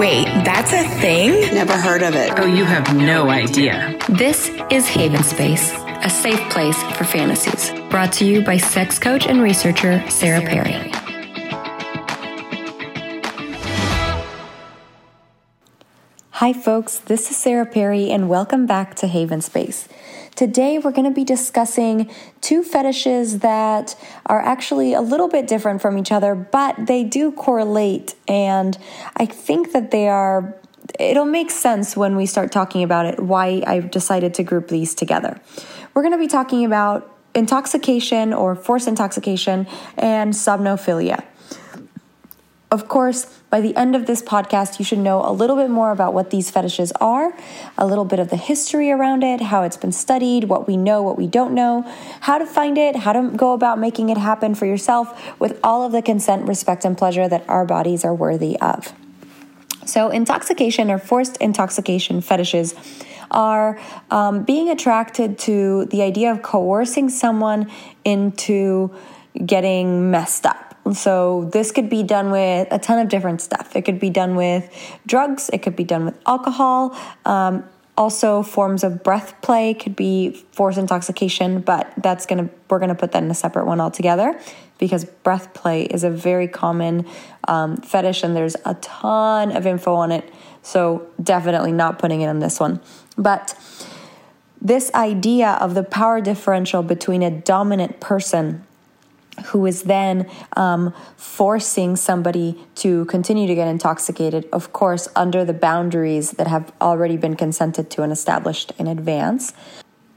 Wait, that's a thing? Never heard of it. Oh, you have no idea. This is Haven Space, a safe place for fantasies. Brought to you by sex coach and researcher Sarah Perry. Hi, folks, this is Sarah Perry, and welcome back to Haven Space. Today, we're going to be discussing two fetishes that are actually a little bit different from each other, but they do correlate, and I think that they are. It'll make sense when we start talking about it why I've decided to group these together. We're going to be talking about intoxication or forced intoxication and somnophilia. Of course, by the end of this podcast, you should know a little bit more about what these fetishes are, a little bit of the history around it, how it's been studied, what we know, what we don't know, how to find it, how to go about making it happen for yourself with all of the consent, respect, and pleasure that our bodies are worthy of. So, intoxication or forced intoxication fetishes are um, being attracted to the idea of coercing someone into getting messed up so, this could be done with a ton of different stuff. It could be done with drugs, it could be done with alcohol. Um, also, forms of breath play could be forced intoxication, but that's gonna we're gonna put that in a separate one altogether because breath play is a very common um, fetish, and there's a ton of info on it. So definitely not putting it on this one. But this idea of the power differential between a dominant person who is then um, forcing somebody to continue to get intoxicated, of course, under the boundaries that have already been consented to and established in advance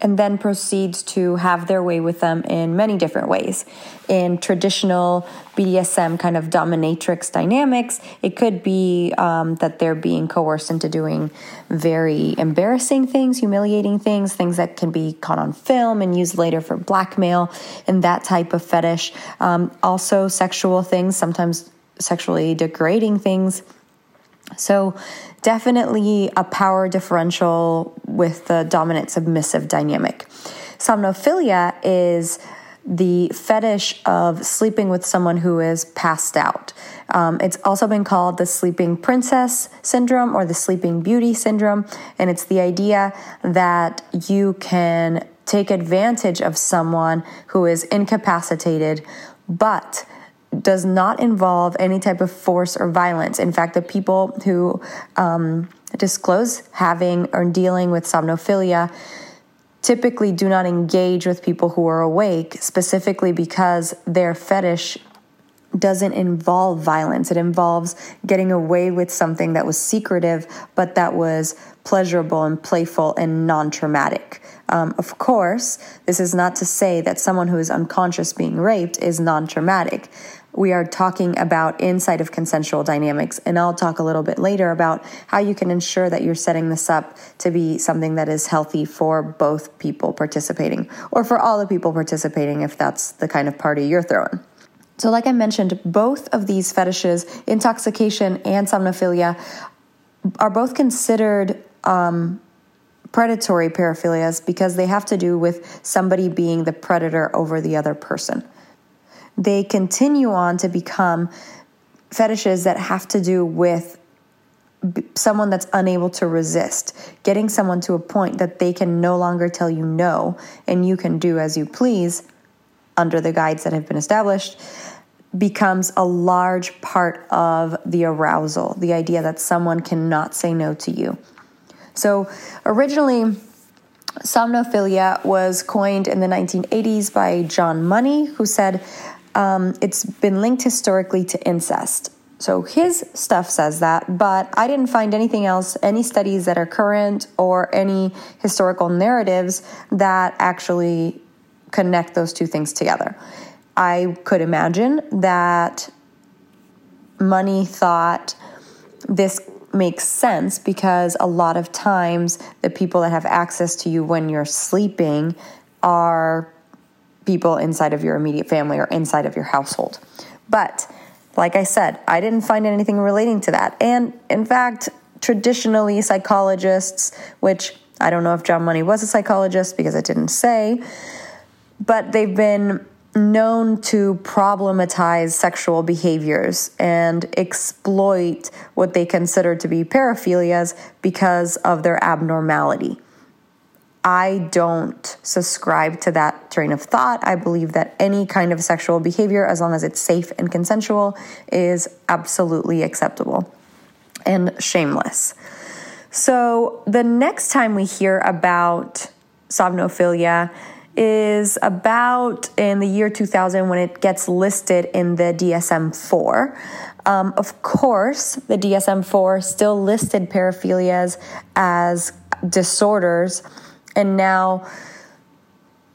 and then proceeds to have their way with them in many different ways. In traditional BDSM kind of dominatrix dynamics, it could be um, that they're being coerced into doing very embarrassing things, humiliating things, things that can be caught on film and used later for blackmail and that type of fetish. Um, also, sexual things, sometimes sexually degrading things. So, definitely a power differential with the dominant submissive dynamic. Somnophilia is the fetish of sleeping with someone who is passed out. Um, it's also been called the sleeping princess syndrome or the sleeping beauty syndrome. And it's the idea that you can take advantage of someone who is incapacitated, but does not involve any type of force or violence. In fact, the people who um, disclose having or dealing with somnophilia typically do not engage with people who are awake, specifically because their fetish doesn't involve violence. It involves getting away with something that was secretive, but that was pleasurable and playful and non traumatic. Um, of course, this is not to say that someone who is unconscious being raped is non traumatic we are talking about inside of consensual dynamics. And I'll talk a little bit later about how you can ensure that you're setting this up to be something that is healthy for both people participating or for all the people participating if that's the kind of party you're throwing. So, like I mentioned, both of these fetishes, intoxication and somnophilia, are both considered um, predatory paraphilias because they have to do with somebody being the predator over the other person they continue on to become fetishes that have to do with someone that's unable to resist, getting someone to a point that they can no longer tell you no and you can do as you please under the guides that have been established becomes a large part of the arousal, the idea that someone cannot say no to you. So, originally, somnophilia was coined in the 1980s by John Money, who said, um, it's been linked historically to incest. So his stuff says that, but I didn't find anything else, any studies that are current or any historical narratives that actually connect those two things together. I could imagine that money thought this makes sense because a lot of times the people that have access to you when you're sleeping are people inside of your immediate family or inside of your household. But like I said, I didn't find anything relating to that. And in fact, traditionally, psychologists, which I don't know if John Money was a psychologist because it didn't say, but they've been known to problematize sexual behaviors and exploit what they consider to be paraphilias because of their abnormality. I don't subscribe to that train of thought. I believe that any kind of sexual behavior, as long as it's safe and consensual, is absolutely acceptable and shameless. So, the next time we hear about somnophilia is about in the year 2000 when it gets listed in the DSM 4. Um, of course, the DSM 4 still listed paraphilias as disorders and now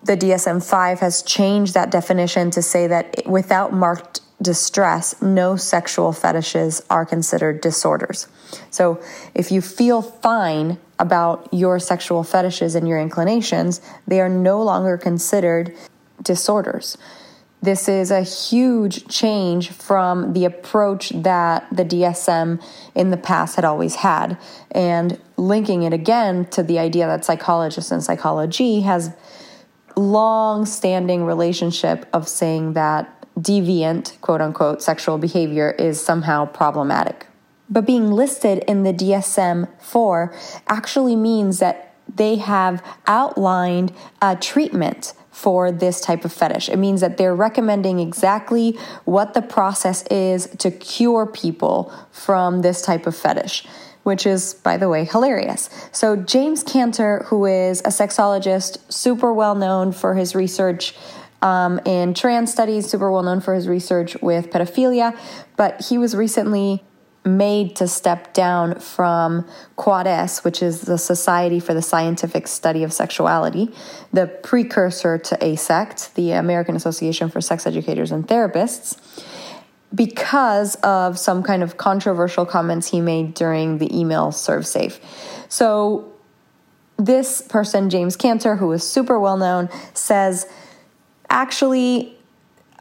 the DSM 5 has changed that definition to say that without marked distress, no sexual fetishes are considered disorders. So if you feel fine about your sexual fetishes and your inclinations, they are no longer considered disorders. This is a huge change from the approach that the DSM in the past had always had. And linking it again to the idea that psychologists and psychology has long standing relationship of saying that deviant, quote unquote, sexual behavior is somehow problematic. But being listed in the DSM 4 actually means that they have outlined a treatment for this type of fetish. It means that they're recommending exactly what the process is to cure people from this type of fetish. Which is, by the way, hilarious. So, James Cantor, who is a sexologist, super well known for his research um, in trans studies, super well known for his research with pedophilia, but he was recently made to step down from Quad S, which is the Society for the Scientific Study of Sexuality, the precursor to AASECT, the American Association for Sex Educators and Therapists, because of some kind of controversial comments he made during the email ServSafe. So, this person, James Cantor, who is super well known, says, actually,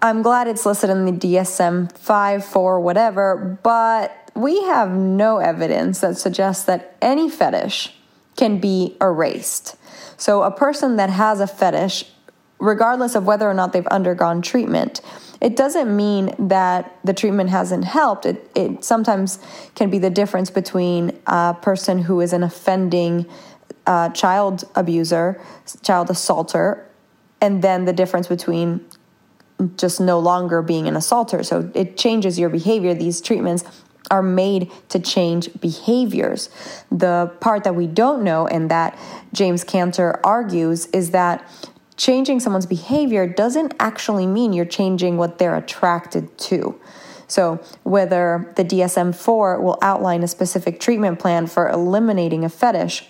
I'm glad it's listed in the DSM 5 4 whatever, but we have no evidence that suggests that any fetish can be erased. So, a person that has a fetish, regardless of whether or not they've undergone treatment, it doesn't mean that the treatment hasn't helped. It, it sometimes can be the difference between a person who is an offending uh, child abuser, child assaulter, and then the difference between just no longer being an assaulter. So it changes your behavior. These treatments are made to change behaviors. The part that we don't know, and that James Cantor argues, is that changing someone's behavior doesn't actually mean you're changing what they're attracted to. So, whether the DSM 4 will outline a specific treatment plan for eliminating a fetish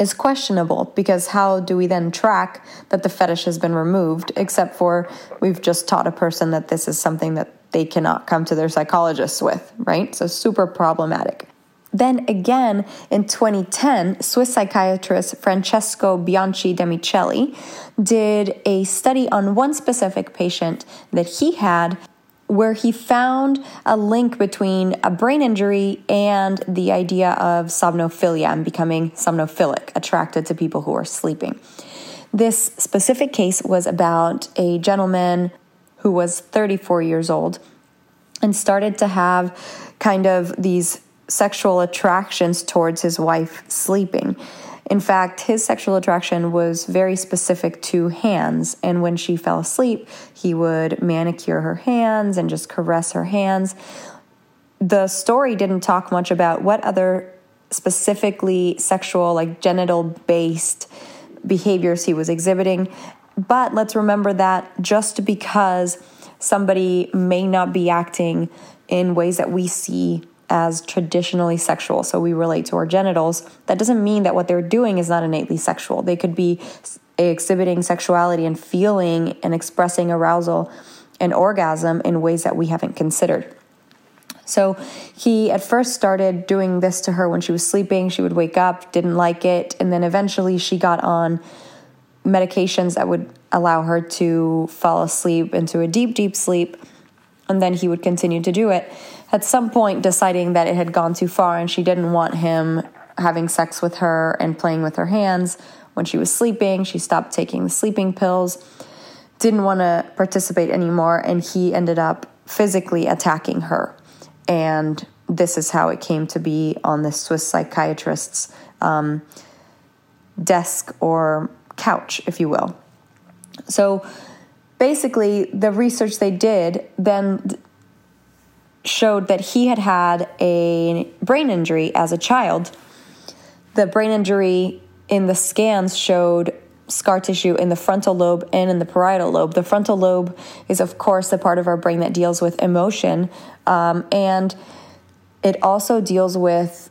is questionable because how do we then track that the fetish has been removed, except for we've just taught a person that this is something that they cannot come to their psychologists with, right? So, super problematic. Then again, in 2010, Swiss psychiatrist Francesco Bianchi Demicheli did a study on one specific patient that he had where he found a link between a brain injury and the idea of somnophilia and becoming somnophilic, attracted to people who are sleeping. This specific case was about a gentleman who was 34 years old and started to have kind of these sexual attractions towards his wife sleeping. In fact, his sexual attraction was very specific to hands, and when she fell asleep, he would manicure her hands and just caress her hands. The story didn't talk much about what other specifically sexual, like genital based behaviors he was exhibiting. But let's remember that just because somebody may not be acting in ways that we see as traditionally sexual, so we relate to our genitals, that doesn't mean that what they're doing is not innately sexual. They could be exhibiting sexuality and feeling and expressing arousal and orgasm in ways that we haven't considered. So he at first started doing this to her when she was sleeping. She would wake up, didn't like it, and then eventually she got on medications that would allow her to fall asleep into a deep, deep sleep. And then he would continue to do it. At some point, deciding that it had gone too far and she didn't want him having sex with her and playing with her hands when she was sleeping, she stopped taking the sleeping pills. didn't want to participate anymore, and he ended up physically attacking her. And this is how it came to be on the Swiss psychiatrist's um, desk or couch, if you will. So basically, the research they did then showed that he had had a brain injury as a child. The brain injury in the scans showed scar tissue in the frontal lobe and in the parietal lobe. The frontal lobe is, of course, the part of our brain that deals with emotion, um, and it also deals with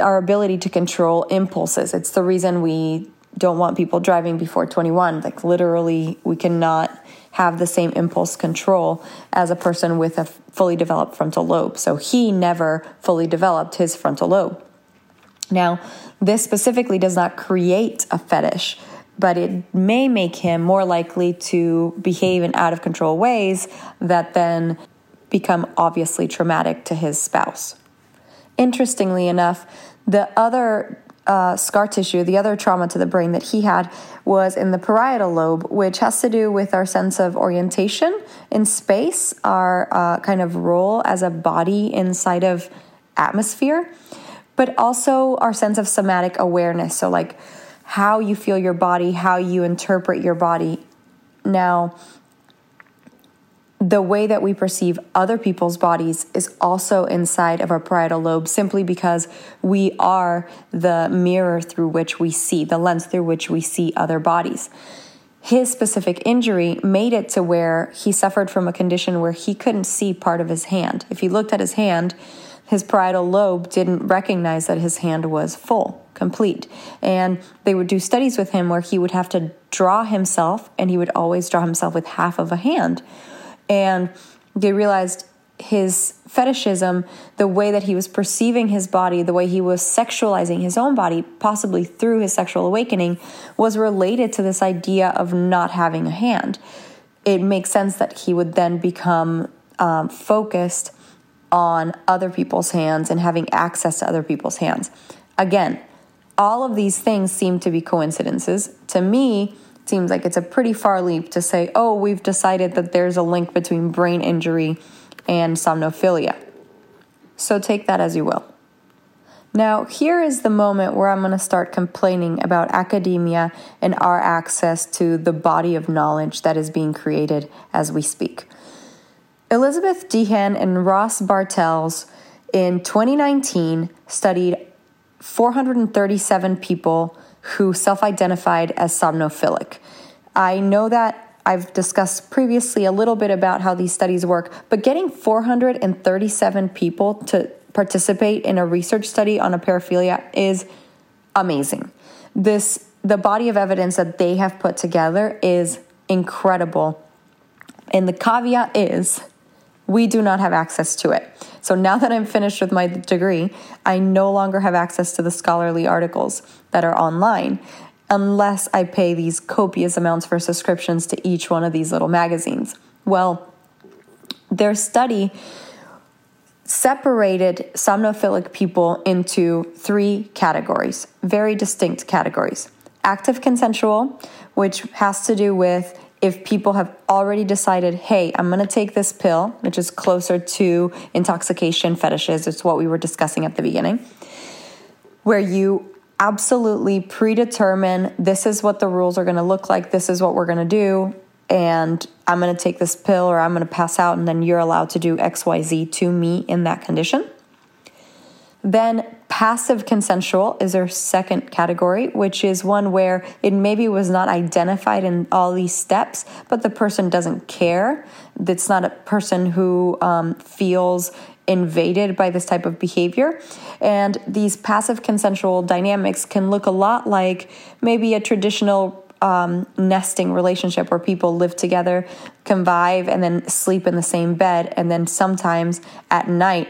our ability to control impulses. It's the reason we don't want people driving before 21. Like, literally, we cannot have the same impulse control as a person with a fully developed frontal lobe. So, he never fully developed his frontal lobe. Now, this specifically does not create a fetish, but it may make him more likely to behave in out of control ways that then become obviously traumatic to his spouse. Interestingly enough, the other uh, scar tissue, the other trauma to the brain that he had was in the parietal lobe, which has to do with our sense of orientation in space, our uh, kind of role as a body inside of atmosphere, but also our sense of somatic awareness. So, like how you feel your body, how you interpret your body. Now, the way that we perceive other people's bodies is also inside of our parietal lobe simply because we are the mirror through which we see, the lens through which we see other bodies. His specific injury made it to where he suffered from a condition where he couldn't see part of his hand. If he looked at his hand, his parietal lobe didn't recognize that his hand was full, complete. And they would do studies with him where he would have to draw himself, and he would always draw himself with half of a hand and they realized his fetishism, the way that he was perceiving his body, the way he was sexualizing his own body, possibly through his sexual awakening, was related to this idea of not having a hand. It makes sense that he would then become um, focused on other people's hands and having access to other people's hands. Again, all of these things seem to be coincidences. To me, seems like it's a pretty far leap to say, oh, we've decided that there's a link between brain injury and somnophilia. So take that as you will. Now, here is the moment where I'm going to start complaining about academia and our access to the body of knowledge that is being created as we speak. Elizabeth Deehan and Ross Bartels in 2019 studied 437 people who self identified as somnophilic. I know that I've discussed previously a little bit about how these studies work, but getting 437 people to participate in a research study on a paraphilia is amazing. This the body of evidence that they have put together is incredible. And the caveat is we do not have access to it. So now that I'm finished with my degree, I no longer have access to the scholarly articles that are online unless I pay these copious amounts for subscriptions to each one of these little magazines. Well, their study separated somnophilic people into three categories, very distinct categories. Active consensual, which has to do with if people have already decided, hey, I'm going to take this pill, which is closer to intoxication fetishes, it's what we were discussing at the beginning, where you absolutely predetermine this is what the rules are going to look like, this is what we're going to do, and I'm going to take this pill or I'm going to pass out, and then you're allowed to do XYZ to me in that condition. Then passive consensual is our second category, which is one where it maybe was not identified in all these steps, but the person doesn't care. It's not a person who um, feels invaded by this type of behavior. And these passive consensual dynamics can look a lot like maybe a traditional um, nesting relationship where people live together, convive, and then sleep in the same bed. And then sometimes at night,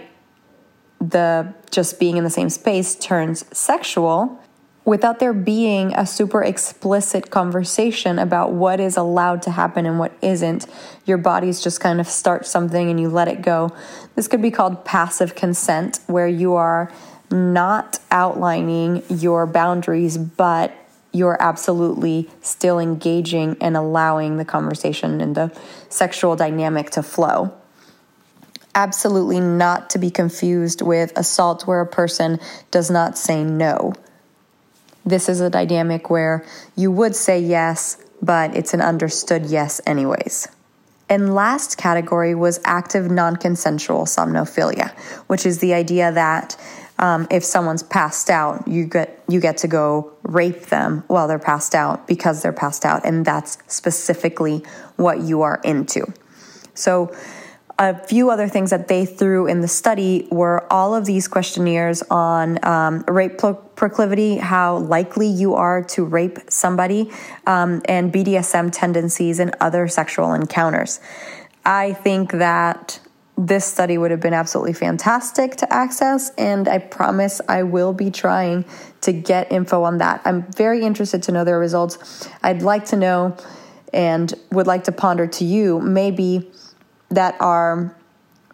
the just being in the same space turns sexual without there being a super explicit conversation about what is allowed to happen and what isn't. Your bodies just kind of start something and you let it go. This could be called passive consent, where you are not outlining your boundaries, but you're absolutely still engaging and allowing the conversation and the sexual dynamic to flow. Absolutely not to be confused with assault where a person does not say no. This is a dynamic where you would say yes, but it's an understood yes, anyways. And last category was active non consensual somnophilia, which is the idea that um, if someone's passed out, you get you get to go rape them while they're passed out because they're passed out, and that's specifically what you are into. So a few other things that they threw in the study were all of these questionnaires on um, rape proclivity, how likely you are to rape somebody, um, and BDSM tendencies and other sexual encounters. I think that this study would have been absolutely fantastic to access, and I promise I will be trying to get info on that. I'm very interested to know their results. I'd like to know and would like to ponder to you maybe that our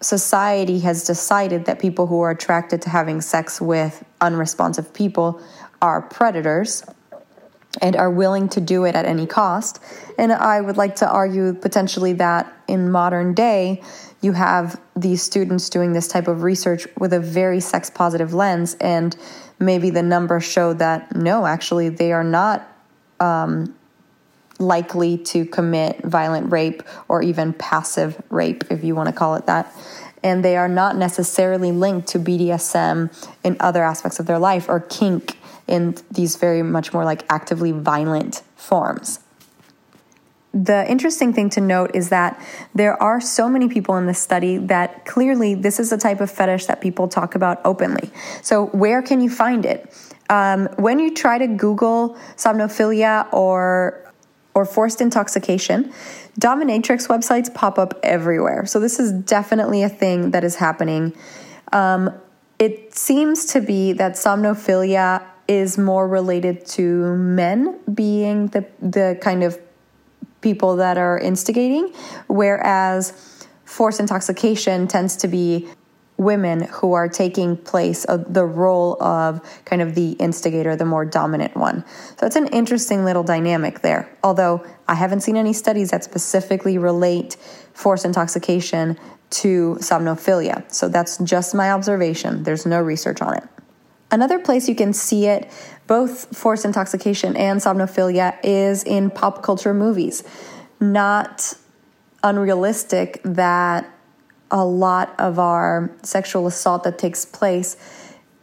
society has decided that people who are attracted to having sex with unresponsive people are predators and are willing to do it at any cost. And I would like to argue potentially that in modern day, you have these students doing this type of research with a very sex positive lens, and maybe the numbers show that no, actually, they are not um, likely to commit violent rape or even passive rape, if you want to call it that. And they are not necessarily linked to BDSM in other aspects of their life or kink in these very much more like actively violent forms. The interesting thing to note is that there are so many people in this study that clearly this is a type of fetish that people talk about openly. So, where can you find it? Um, when you try to Google somnophilia or or forced intoxication, dominatrix websites pop up everywhere. So, this is definitely a thing that is happening. Um, it seems to be that somnophilia is more related to men being the, the kind of people that are instigating, whereas forced intoxication tends to be women who are taking place of the role of kind of the instigator, the more dominant one. So it's an interesting little dynamic there. Although I haven't seen any studies that specifically relate forced intoxication to somnophilia. So that's just my observation. There's no research on it. Another place you can see it, both forced intoxication and somnophilia, is in pop culture movies. Not unrealistic that a lot of our sexual assault that takes place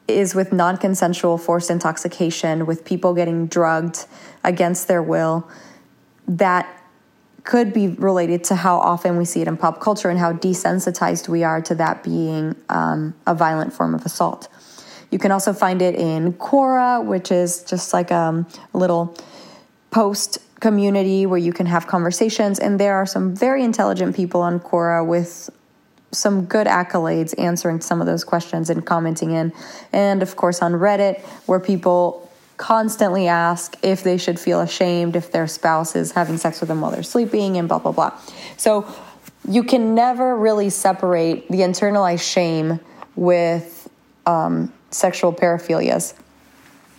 is with non consensual forced intoxication, with people getting drugged against their will. That could be related to how often we see it in pop culture and how desensitized we are to that being um, a violent form of assault. You can also find it in Quora, which is just like um, a little post community where you can have conversations. And there are some very intelligent people on Quora with some good accolades answering some of those questions and commenting in. And of course, on Reddit, where people constantly ask if they should feel ashamed if their spouse is having sex with them while they're sleeping and blah, blah, blah. So you can never really separate the internalized shame with um, sexual paraphilias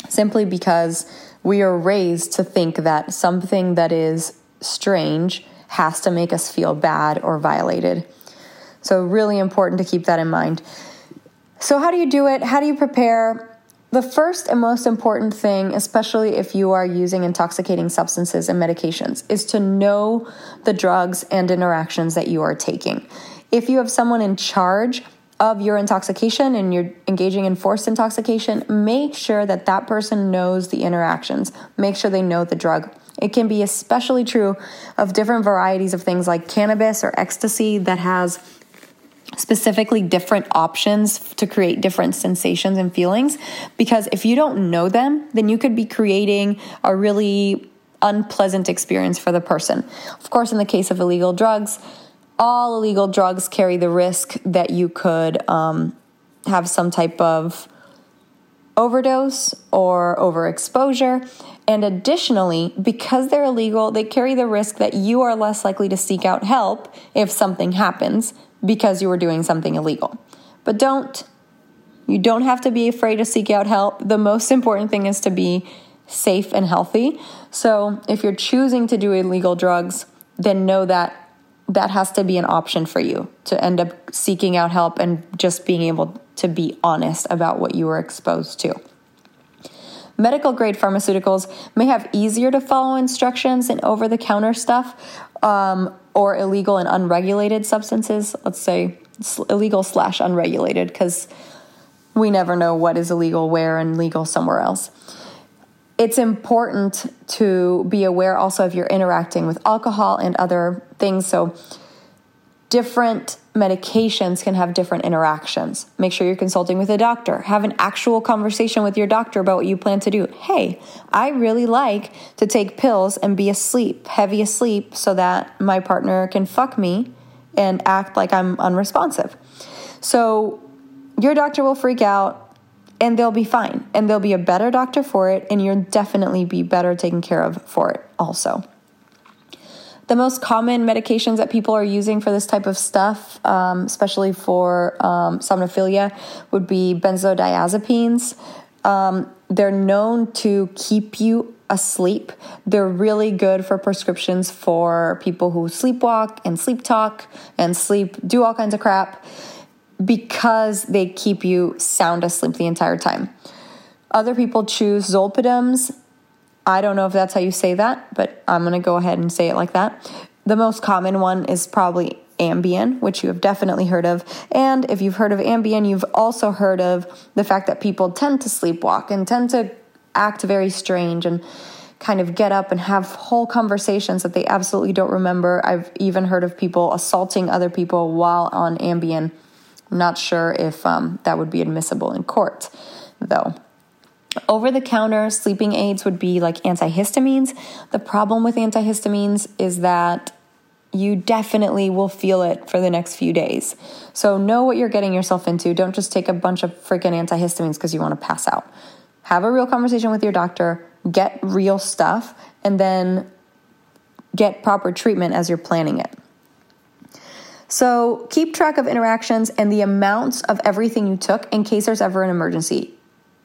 simply because we are raised to think that something that is strange has to make us feel bad or violated. So, really important to keep that in mind. So, how do you do it? How do you prepare? The first and most important thing, especially if you are using intoxicating substances and medications, is to know the drugs and interactions that you are taking. If you have someone in charge of your intoxication and you're engaging in forced intoxication, make sure that that person knows the interactions. Make sure they know the drug. It can be especially true of different varieties of things like cannabis or ecstasy that has specifically different options to create different sensations and feelings. Because if you don't know them, then you could be creating a really unpleasant experience for the person. Of course, in the case of illegal drugs, all illegal drugs carry the risk that you could um, have some type of overdose or overexposure. And additionally, because they're illegal, they carry the risk that you are less likely to seek out help if something happens because you were doing something illegal. But don't. You don't have to be afraid to seek out help. The most important thing is to be safe and healthy. So if you're choosing to do illegal drugs, then know that that has to be an option for you to end up seeking out help and just being able to be honest about what you were exposed to. Medical grade pharmaceuticals may have easier to follow instructions than over the counter stuff um, or illegal and unregulated substances. Let's say illegal slash unregulated because we never know what is illegal where and legal somewhere else it's important to be aware also if you're interacting with alcohol and other things. So, different medications can have different interactions. Make sure you're consulting with a doctor. Have an actual conversation with your doctor about what you plan to do. Hey, I really like to take pills and be asleep, heavy asleep, so that my partner can fuck me and act like I'm unresponsive. So, your doctor will freak out and they'll be fine and they'll be a better doctor for it and you'll definitely be better taken care of for it also the most common medications that people are using for this type of stuff um, especially for um, somnophilia would be benzodiazepines um, they're known to keep you asleep they're really good for prescriptions for people who sleepwalk and sleep talk and sleep do all kinds of crap because they keep you sound asleep the entire time. Other people choose zolpidem. I don't know if that's how you say that, but I'm going to go ahead and say it like that. The most common one is probably Ambien, which you have definitely heard of. And if you've heard of Ambien, you've also heard of the fact that people tend to sleepwalk and tend to act very strange and kind of get up and have whole conversations that they absolutely don't remember. I've even heard of people assaulting other people while on Ambien not sure if um, that would be admissible in court, though. Over the counter sleeping aids would be like antihistamines. The problem with antihistamines is that you definitely will feel it for the next few days. So know what you're getting yourself into. Don't just take a bunch of freaking antihistamines because you want to pass out. Have a real conversation with your doctor, get real stuff, and then get proper treatment as you're planning it. So keep track of interactions and the amounts of everything you took in case there's ever an emergency.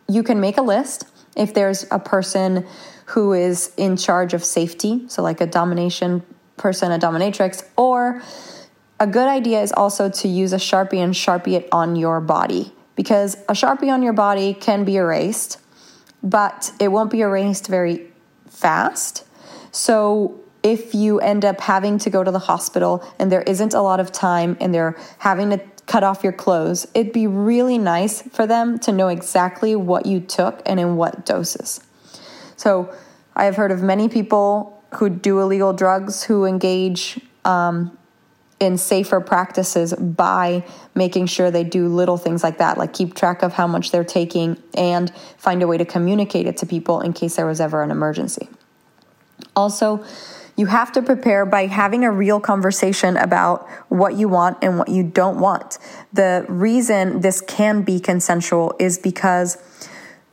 You can make a list if there's a person who is in charge of safety, so like a domination person, a dominatrix, or a good idea is also to use a Sharpie and Sharpie it on your body because a Sharpie on your body can be erased, but it won't be erased very fast. So if you end up having to go to the hospital and there isn't a lot of time and they're having to cut off your clothes, it'd be really nice for them to know exactly what you took and in what doses. So, I have heard of many people who do illegal drugs who engage um, in safer practices by making sure they do little things like that, like keep track of how much they're taking and find a way to communicate it to people in case there was ever an emergency. Also, you have to prepare by having a real conversation about what you want and what you don't want. The reason this can be consensual is because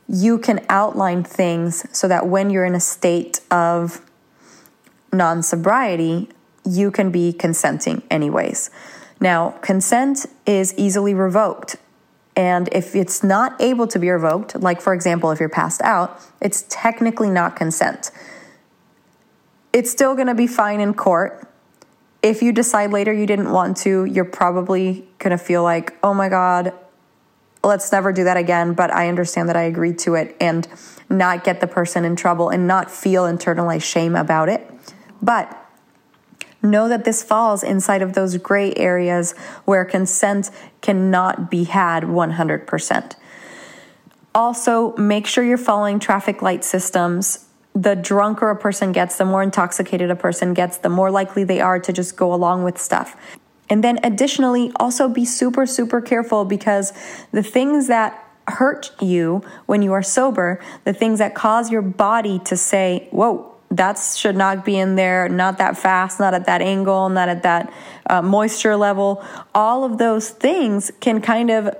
you can outline things so that when you're in a state of non sobriety, you can be consenting anyways. Now, consent is easily revoked. And if it's not able to be revoked, like for example, if you're passed out, it's technically not consent it's still going to be fine in court. If you decide later you didn't want to, you're probably going to feel like, oh my God, let's never do that again. But I understand that I agreed to it and not get the person in trouble and not feel internalized shame about it. But know that this falls inside of those gray areas where consent cannot be had 100%. Also, make sure you're following traffic light systems the drunker a person gets, the more intoxicated a person gets, the more likely they are to just go along with stuff. And then additionally, also be super, super careful because the things that hurt you when you are sober, the things that cause your body to say, whoa, that should not be in there, not that fast, not at that angle, not at that uh, moisture level. All of those things can kind of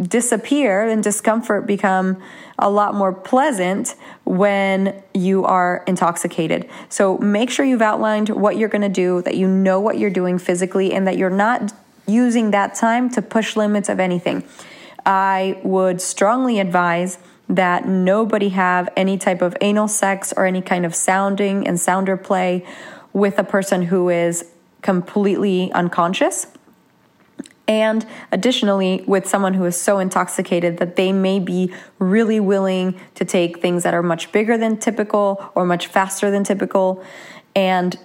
disappear and discomfort become a lot more pleasant when you are intoxicated. So make sure you've outlined what you're going to do, that you know what you're doing physically, and that you're not using that time to push limits of anything. I would strongly advise that nobody have any type of anal sex or any kind of sounding and sounder play with a person who is completely unconscious. And additionally, with someone who is so intoxicated that they may be really willing to take things that are much bigger than typical or much faster than typical and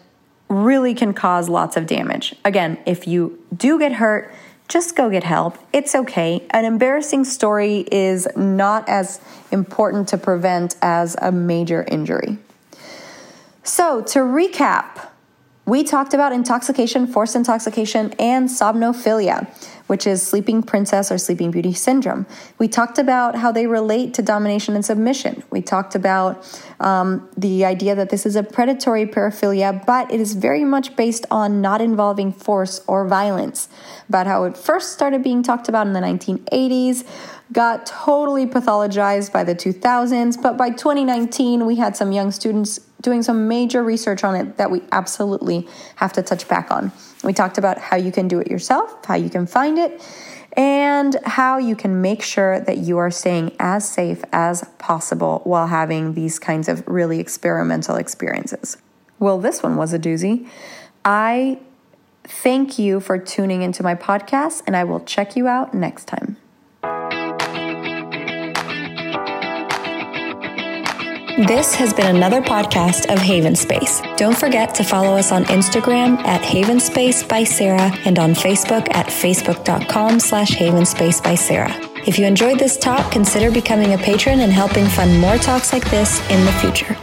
really can cause lots of damage. Again, if you do get hurt, just go get help. It's okay. An embarrassing story is not as important to prevent as a major injury. So, to recap, we talked about intoxication, forced intoxication, and somnophilia, which is sleeping princess or sleeping beauty syndrome. We talked about how they relate to domination and submission. We talked about um, the idea that this is a predatory paraphilia, but it is very much based on not involving force or violence. About how it first started being talked about in the 1980s, got totally pathologized by the 2000s, but by 2019, we had some young students doing some major research on it that we absolutely have to touch back on. We talked about how you can do it yourself, how you can find it, and how you can make sure that you are staying as safe as possible while having these kinds of really experimental experiences. Well, this one was a doozy. I thank you for tuning into my podcast, and I will check you out next time. This has been another podcast of Haven Space. Don't forget to follow us on Instagram at Haven Space by Sarah and on Facebook at facebook.com slash Haven Space by Sarah. If you enjoyed this talk, consider becoming a patron and helping fund more talks like this in the future.